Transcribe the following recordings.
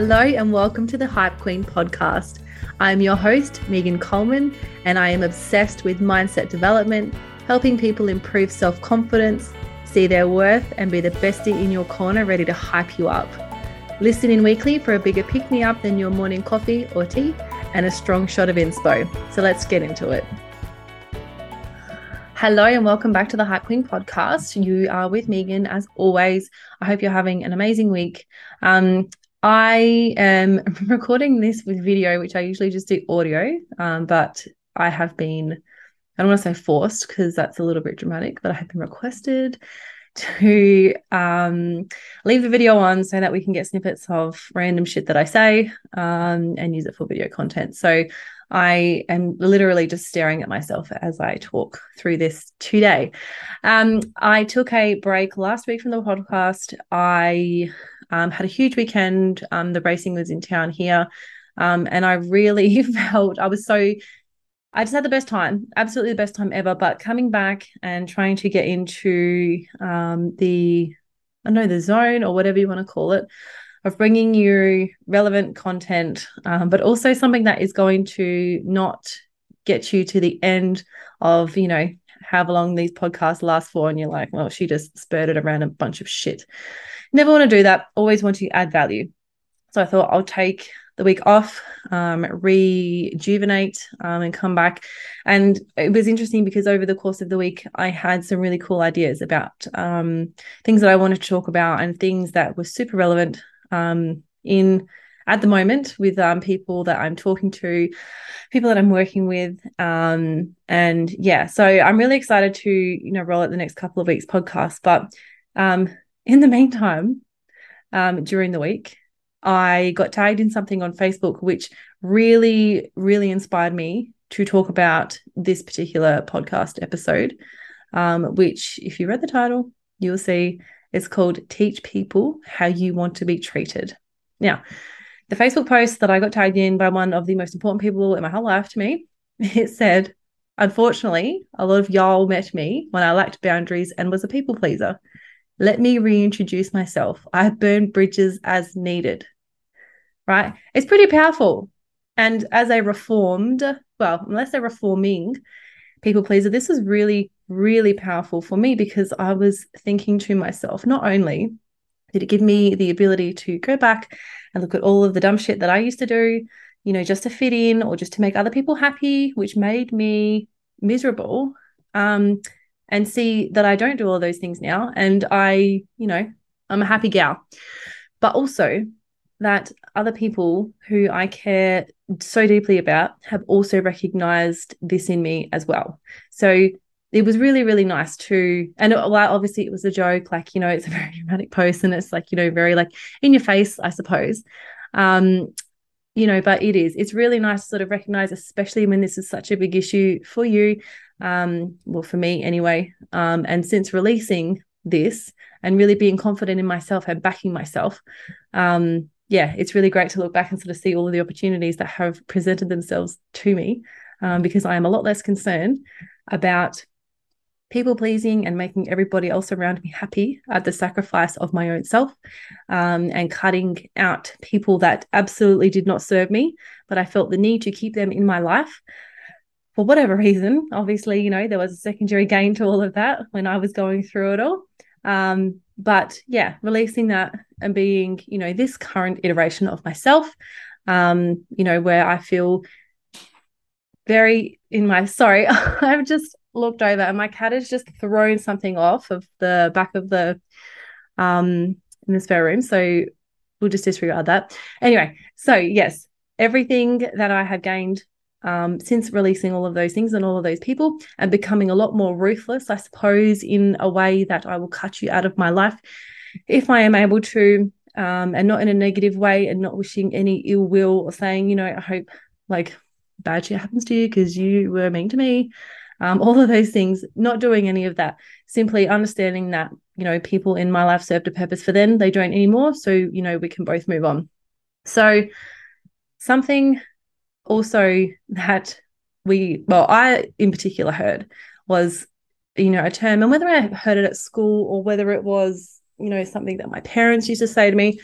Hello, and welcome to the Hype Queen podcast. I am your host, Megan Coleman, and I am obsessed with mindset development, helping people improve self confidence, see their worth, and be the bestie in your corner ready to hype you up. Listen in weekly for a bigger pick me up than your morning coffee or tea and a strong shot of inspo. So let's get into it. Hello and welcome back to the Hype Queen podcast. You are with Megan as always. I hope you're having an amazing week. Um, I am recording this with video, which I usually just do audio, um, but I have been, I don't want to say forced because that's a little bit dramatic, but I have been requested to um, leave the video on so that we can get snippets of random shit that I say um, and use it for video content. So I am literally just staring at myself as I talk through this today. Um, I took a break last week from the podcast. I um, had a huge weekend. Um, the racing was in town here. Um, and I really felt I was so I just had the best time, absolutely the best time ever. But coming back and trying to get into um, the, I know, the zone or whatever you want to call it, of bringing you relevant content, um, but also something that is going to not get you to the end of, you know, however long these podcasts last for. And you're like, well, she just spurted around a bunch of shit. Never want to do that. Always want to add value. So I thought I'll take the week off, um, rejuvenate, um, and come back. And it was interesting because over the course of the week, I had some really cool ideas about um, things that I wanted to talk about and things that were super relevant um, in at the moment with um, people that I'm talking to, people that I'm working with, um, and yeah, so I'm really excited to you know roll out the next couple of weeks podcast. But um, in the meantime, um, during the week, I got tagged in something on Facebook which really, really inspired me to talk about this particular podcast episode. Um, which, if you read the title, you'll see it's called Teach People How You Want to Be Treated. Now, the Facebook post that I got tagged in by one of the most important people in my whole life to me, it said, Unfortunately, a lot of y'all met me when I lacked boundaries and was a people pleaser. Let me reintroduce myself. I burn bridges as needed. Right? It's pretty powerful. And as a reformed, well, unless they're reforming people pleaser, this was really, really powerful for me because I was thinking to myself, not only did it give me the ability to go back and look at all of the dumb shit that I used to do, you know, just to fit in or just to make other people happy, which made me miserable. Um, and see that I don't do all those things now. And I, you know, I'm a happy gal. But also that other people who I care so deeply about have also recognized this in me as well. So it was really, really nice to, and it, well, obviously it was a joke, like, you know, it's a very dramatic post and it's like, you know, very like in your face, I suppose. Um, you know, but it is, it's really nice to sort of recognize, especially when this is such a big issue for you, um, well, for me anyway. Um, and since releasing this and really being confident in myself and backing myself, um, yeah, it's really great to look back and sort of see all of the opportunities that have presented themselves to me um, because I am a lot less concerned about people pleasing and making everybody else around me happy at the sacrifice of my own self um, and cutting out people that absolutely did not serve me, but I felt the need to keep them in my life for whatever reason, obviously, you know, there was a secondary gain to all of that when I was going through it all. Um, but yeah, releasing that and being, you know, this current iteration of myself, um, you know, where I feel very in my sorry, i'm just looked over and my cat has just thrown something off of the back of the um in the spare room. So we'll just disregard that. Anyway, so yes, everything that I have gained um, since releasing all of those things and all of those people and becoming a lot more ruthless, I suppose, in a way that I will cut you out of my life if I am able to, um, and not in a negative way and not wishing any ill will or saying, you know, I hope like bad shit happens to you because you were mean to me. Um, all of those things, not doing any of that, simply understanding that, you know, people in my life served a purpose for them, they don't anymore. So, you know, we can both move on. So, something also that we, well, I in particular heard was, you know, a term, and whether I heard it at school or whether it was, you know, something that my parents used to say to me,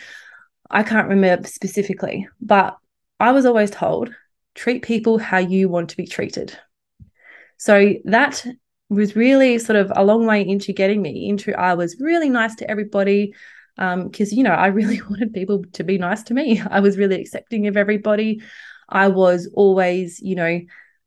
I can't remember specifically, but I was always told treat people how you want to be treated. So that was really sort of a long way into getting me into I was really nice to everybody because um, you know I really wanted people to be nice to me. I was really accepting of everybody. I was always, you know,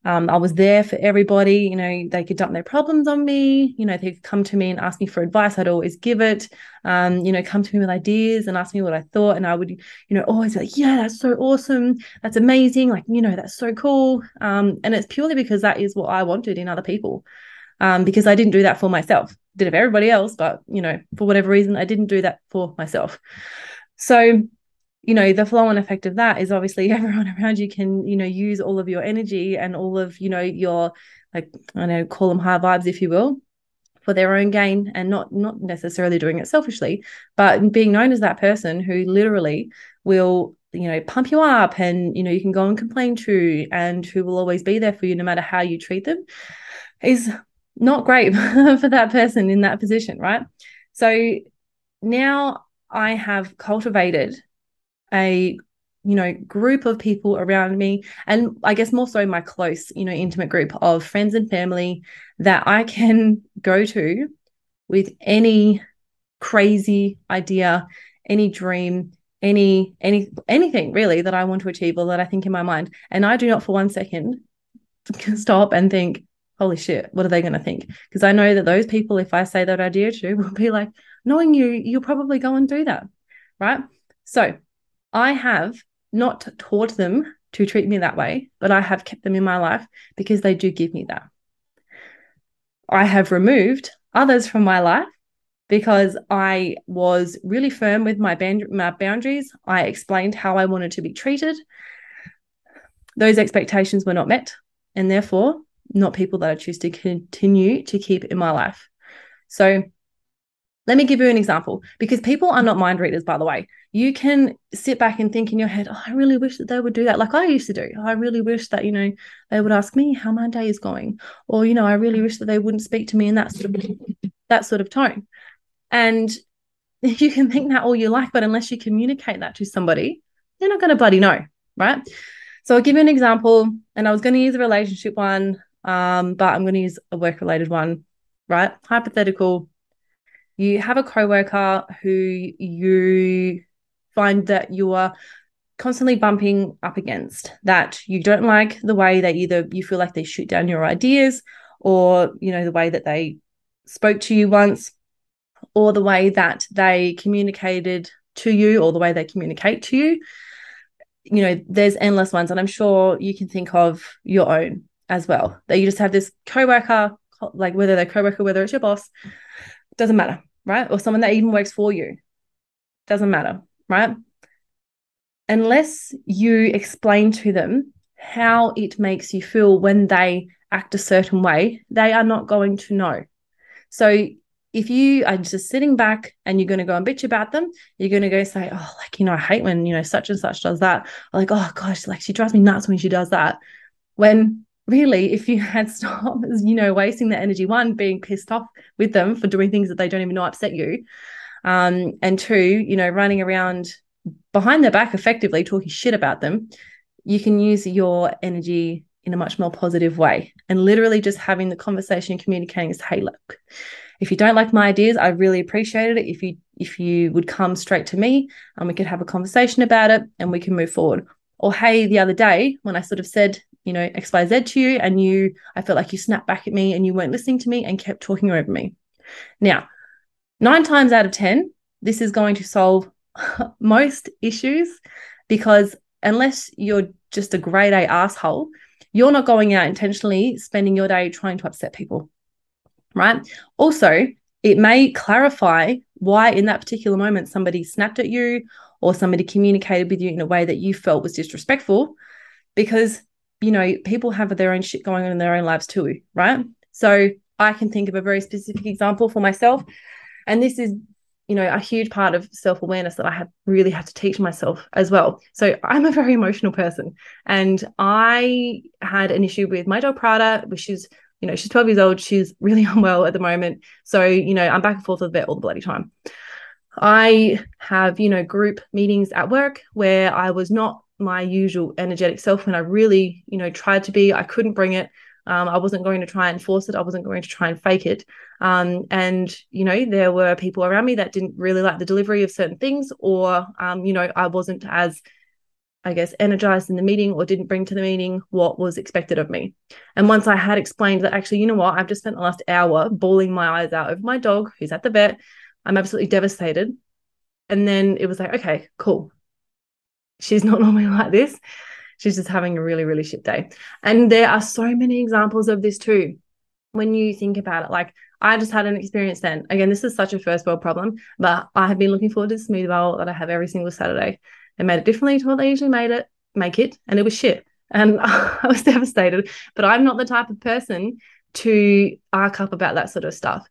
um, I was there for everybody. You know, they could dump their problems on me. You know, they could come to me and ask me for advice. I'd always give it. Um, you know, come to me with ideas and ask me what I thought. And I would, you know, always be like, yeah, that's so awesome. That's amazing. Like, you know, that's so cool. Um, and it's purely because that is what I wanted in other people. Um, because I didn't do that for myself. Did it for everybody else, but you know, for whatever reason, I didn't do that for myself. So you know the flow on effect of that is obviously everyone around you can you know use all of your energy and all of you know your like i know call them high vibes if you will for their own gain and not not necessarily doing it selfishly but being known as that person who literally will you know pump you up and you know you can go and complain to and who will always be there for you no matter how you treat them is not great for that person in that position right? So now i have cultivated a you know group of people around me and i guess more so my close you know intimate group of friends and family that i can go to with any crazy idea any dream any any anything really that i want to achieve or that i think in my mind. And i do not for one second stop and think holy shit what are they going to think? Because i know that those people if i say that idea to will be like knowing you you'll probably go and do that. Right? So I have not taught them to treat me that way, but I have kept them in my life because they do give me that. I have removed others from my life because I was really firm with my, band- my boundaries. I explained how I wanted to be treated. Those expectations were not met, and therefore, not people that I choose to continue to keep in my life. So, let me give you an example because people are not mind readers, by the way. You can sit back and think in your head, oh, I really wish that they would do that, like I used to do. I really wish that, you know, they would ask me how my day is going. Or, you know, I really wish that they wouldn't speak to me in that sort of that sort of tone. And you can think that all you like, but unless you communicate that to somebody, they're not going to bloody know, right? So I'll give you an example, and I was going to use a relationship one, um, but I'm going to use a work related one, right? Hypothetical you have a coworker who you find that you are constantly bumping up against that you don't like the way that either you feel like they shoot down your ideas or you know the way that they spoke to you once or the way that they communicated to you or the way they communicate to you. You know there's endless ones and i'm sure you can think of your own as well that you just have this coworker like whether they're coworker whether it's your boss doesn't matter right? Or someone that even works for you. Doesn't matter, right? Unless you explain to them how it makes you feel when they act a certain way, they are not going to know. So if you are just sitting back and you're going to go and bitch about them, you're going to go say, Oh, like, you know, I hate when, you know, such and such does that. Or like, oh gosh, like she drives me nuts when she does that. When really, if you had stopped, you know, wasting the energy, one, being pissed off with them for doing things that they don't even know upset you. Um, and two, you know, running around behind their back effectively talking shit about them, you can use your energy in a much more positive way. And literally just having the conversation and communicating is, hey, look, if you don't like my ideas, I really appreciate it. If you if you would come straight to me and we could have a conversation about it and we can move forward. Or hey, the other day when I sort of said you know, XYZ to you, and you, I felt like you snapped back at me and you weren't listening to me and kept talking over me. Now, nine times out of 10, this is going to solve most issues because unless you're just a grade A asshole, you're not going out intentionally spending your day trying to upset people, right? Also, it may clarify why in that particular moment somebody snapped at you or somebody communicated with you in a way that you felt was disrespectful because you know, people have their own shit going on in their own lives too, right? So I can think of a very specific example for myself. And this is, you know, a huge part of self awareness that I have really had to teach myself as well. So I'm a very emotional person. And I had an issue with my dog Prada, which is, you know, she's 12 years old. She's really unwell at the moment. So, you know, I'm back and forth with the all the bloody time. I have, you know, group meetings at work where I was not my usual energetic self when I really, you know, tried to be. I couldn't bring it. Um, I wasn't going to try and force it. I wasn't going to try and fake it. Um, and, you know, there were people around me that didn't really like the delivery of certain things, or, um, you know, I wasn't as, I guess, energized in the meeting or didn't bring to the meeting what was expected of me. And once I had explained that, actually, you know what, I've just spent the last hour bawling my eyes out over my dog who's at the vet. I'm absolutely devastated. And then it was like, okay, cool. She's not normally like this. She's just having a really, really shit day. And there are so many examples of this too. When you think about it, like I just had an experience then. Again, this is such a first world problem, but I have been looking forward to the smoothie bowl that I have every single Saturday. They made it differently to what they usually made it, make it, and it was shit. And I was devastated. But I'm not the type of person to arc up about that sort of stuff.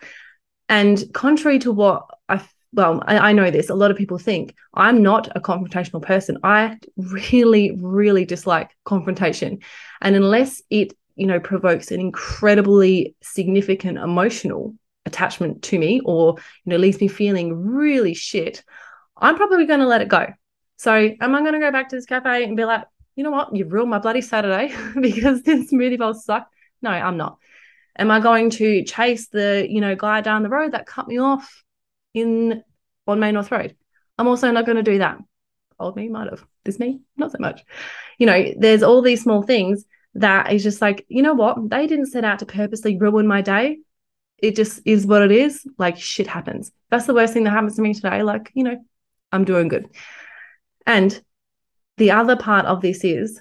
And contrary to what I well, I, I, know this, a lot of people think I'm not a confrontational person. I really, really dislike confrontation. And unless it, you know, provokes an incredibly significant emotional attachment to me or, you know, leaves me feeling really shit, I'm probably going to let it go. So am I going to go back to this cafe and be like, you know what, you've ruined my bloody Saturday because this smoothie bowl sucked? No, I'm not. Am I going to chase the, you know, guy down the road that cut me off in on Main North Road. I'm also not going to do that. Old me might have. This me, not so much. You know, there's all these small things that is just like, you know what? They didn't set out to purposely ruin my day. It just is what it is. Like shit happens. That's the worst thing that happens to me today. Like, you know, I'm doing good. And the other part of this is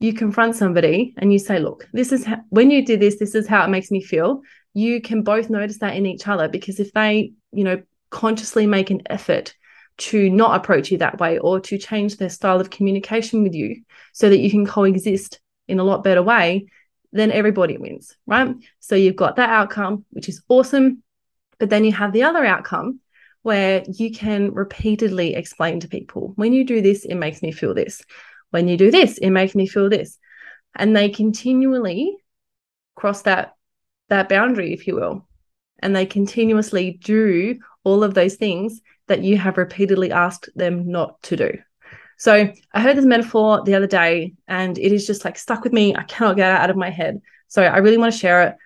you confront somebody and you say, look, this is how, when you did this, this is how it makes me feel. You can both notice that in each other because if they, you know, consciously make an effort to not approach you that way or to change their style of communication with you so that you can coexist in a lot better way, then everybody wins, right? So you've got that outcome, which is awesome. But then you have the other outcome where you can repeatedly explain to people when you do this, it makes me feel this. When you do this, it makes me feel this. And they continually cross that that boundary, if you will. And they continuously do all of those things that you have repeatedly asked them not to do. So I heard this metaphor the other day and it is just like stuck with me. I cannot get it out of my head. So I really want to share it.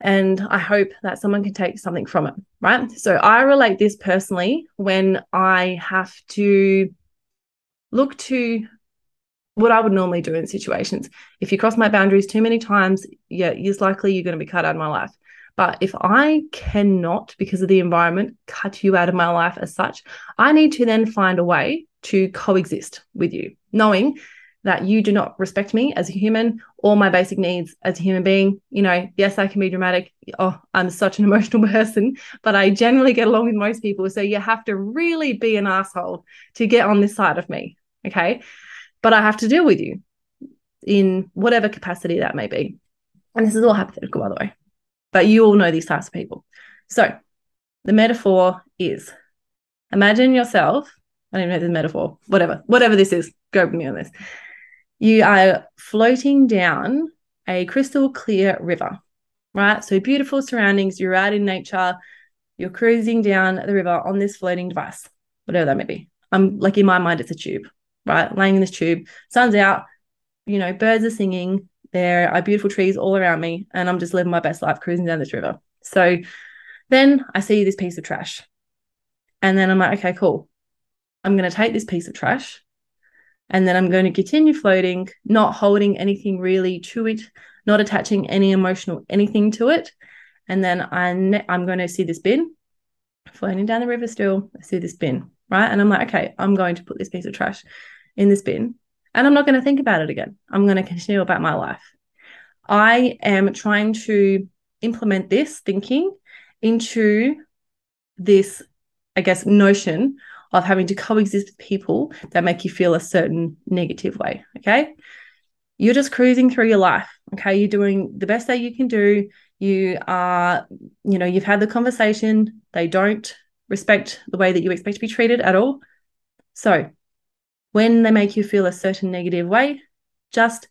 And I hope that someone can take something from it. Right. So I relate this personally when I have to look to what I would normally do in situations. If you cross my boundaries too many times, yeah, it's likely you're going to be cut out of my life. But if I cannot, because of the environment, cut you out of my life as such, I need to then find a way to coexist with you, knowing that you do not respect me as a human or my basic needs as a human being. You know, yes, I can be dramatic. Oh, I'm such an emotional person, but I generally get along with most people. So you have to really be an asshole to get on this side of me. Okay. But I have to deal with you in whatever capacity that may be. And this is all hypothetical, by the way but you all know these types of people. So the metaphor is imagine yourself. I don't even know this metaphor, whatever, whatever this is, go with me on this. You are floating down a crystal clear river, right? So beautiful surroundings, you're out in nature, you're cruising down the river on this floating device, whatever that may be. I'm like in my mind, it's a tube, right? Laying in this tube, sun's out, you know, birds are singing, there are beautiful trees all around me, and I'm just living my best life cruising down this river. So then I see this piece of trash. And then I'm like, okay, cool. I'm going to take this piece of trash and then I'm going to continue floating, not holding anything really to it, not attaching any emotional anything to it. And then I I'm going to see this bin floating down the river still. I see this bin, right? And I'm like, okay, I'm going to put this piece of trash in this bin and I'm not going to think about it again. I'm going to continue about my life. I am trying to implement this thinking into this, I guess, notion of having to coexist with people that make you feel a certain negative way. Okay. You're just cruising through your life. Okay. You're doing the best that you can do. You are, you know, you've had the conversation. They don't respect the way that you expect to be treated at all. So when they make you feel a certain negative way, just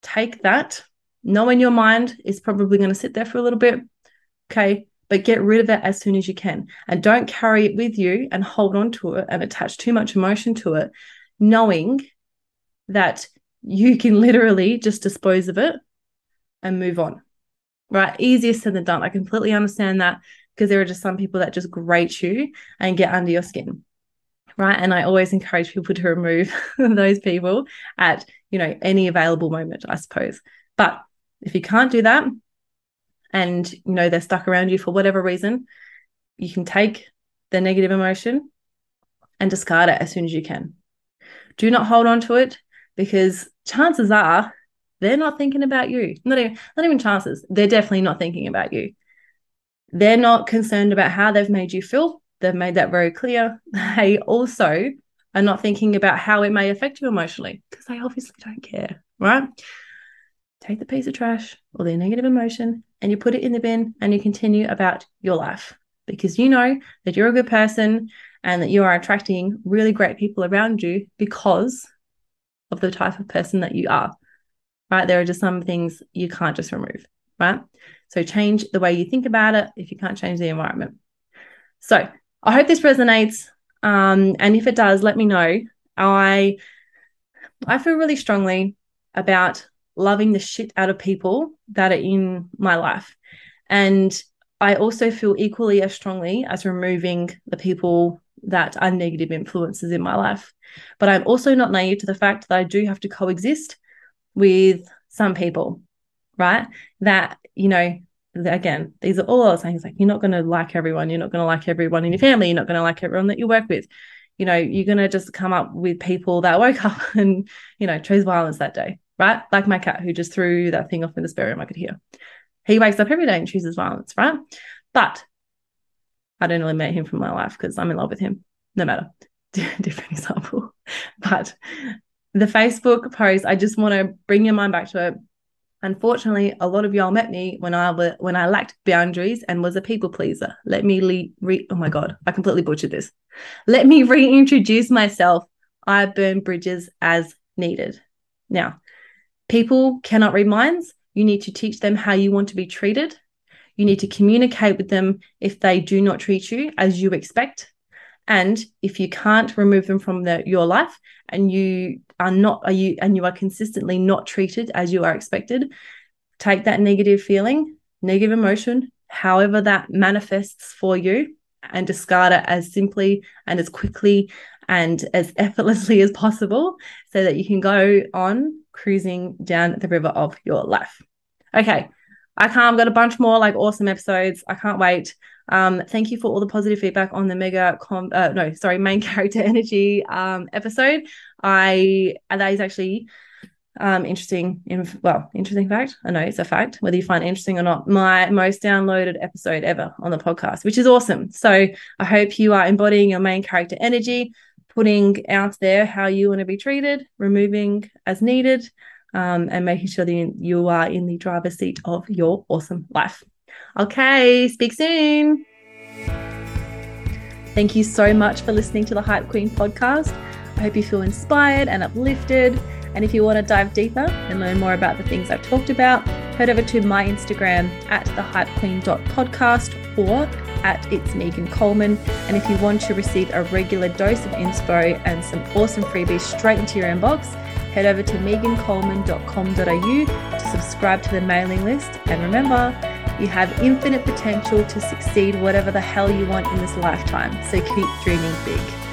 take that. Know in your mind is probably going to sit there for a little bit. Okay, but get rid of it as soon as you can. And don't carry it with you and hold on to it and attach too much emotion to it, knowing that you can literally just dispose of it and move on. Right? Easier said than done. I completely understand that because there are just some people that just grate you and get under your skin. Right. And I always encourage people to remove those people at, you know, any available moment, I suppose. But if you can't do that, and you know they're stuck around you for whatever reason, you can take the negative emotion and discard it as soon as you can. Do not hold on to it because chances are they're not thinking about you. Not even, not even chances. They're definitely not thinking about you. They're not concerned about how they've made you feel. They've made that very clear. They also are not thinking about how it may affect you emotionally because they obviously don't care, right? Take the piece of trash or their negative emotion and you put it in the bin and you continue about your life because you know that you're a good person and that you are attracting really great people around you because of the type of person that you are. Right? There are just some things you can't just remove, right? So change the way you think about it if you can't change the environment. So I hope this resonates. Um, and if it does, let me know. I I feel really strongly about loving the shit out of people that are in my life. And I also feel equally as strongly as removing the people that are negative influences in my life. But I'm also not naive to the fact that I do have to coexist with some people, right? That, you know, again, these are all other things like you're not going to like everyone. You're not going to like everyone in your family. You're not going to like everyone that you work with. You know, you're going to just come up with people that woke up and, you know, chose violence that day right? Like my cat who just threw that thing off in the spare room I could hear. He wakes up every day and chooses violence, right? But I don't really eliminate him from my life because I'm in love with him, no matter. Different example. But the Facebook post, I just want to bring your mind back to it. Unfortunately, a lot of y'all met me when I was when I lacked boundaries and was a people pleaser. Let me le- re- oh my god, I completely butchered this. Let me reintroduce myself. I burn bridges as needed. Now, People cannot read minds. You need to teach them how you want to be treated. You need to communicate with them if they do not treat you as you expect. And if you can't remove them from the, your life and you are not are you and you are consistently not treated as you are expected, take that negative feeling, negative emotion, however that manifests for you, and discard it as simply and as quickly and as effortlessly as possible so that you can go on cruising down the river of your life. Okay. I can't, I've got a bunch more like awesome episodes. I can't wait. Um, thank you for all the positive feedback on the mega com uh, no, sorry, main character energy um episode. I that is actually um interesting in well, interesting fact. I know it's a fact, whether you find interesting or not. My most downloaded episode ever on the podcast, which is awesome. So I hope you are embodying your main character energy putting out there how you want to be treated, removing as needed, um, and making sure that you are in the driver's seat of your awesome life. Okay, speak soon. Thank you so much for listening to the Hype Queen podcast. I hope you feel inspired and uplifted. And if you want to dive deeper and learn more about the things I've talked about, head over to my Instagram at thehypequeen.podcast or at It's Megan Coleman. And if you want to receive a regular dose of inspo and some awesome freebies straight into your inbox, head over to megancoleman.com.au to subscribe to the mailing list. And remember, you have infinite potential to succeed whatever the hell you want in this lifetime. So keep dreaming big.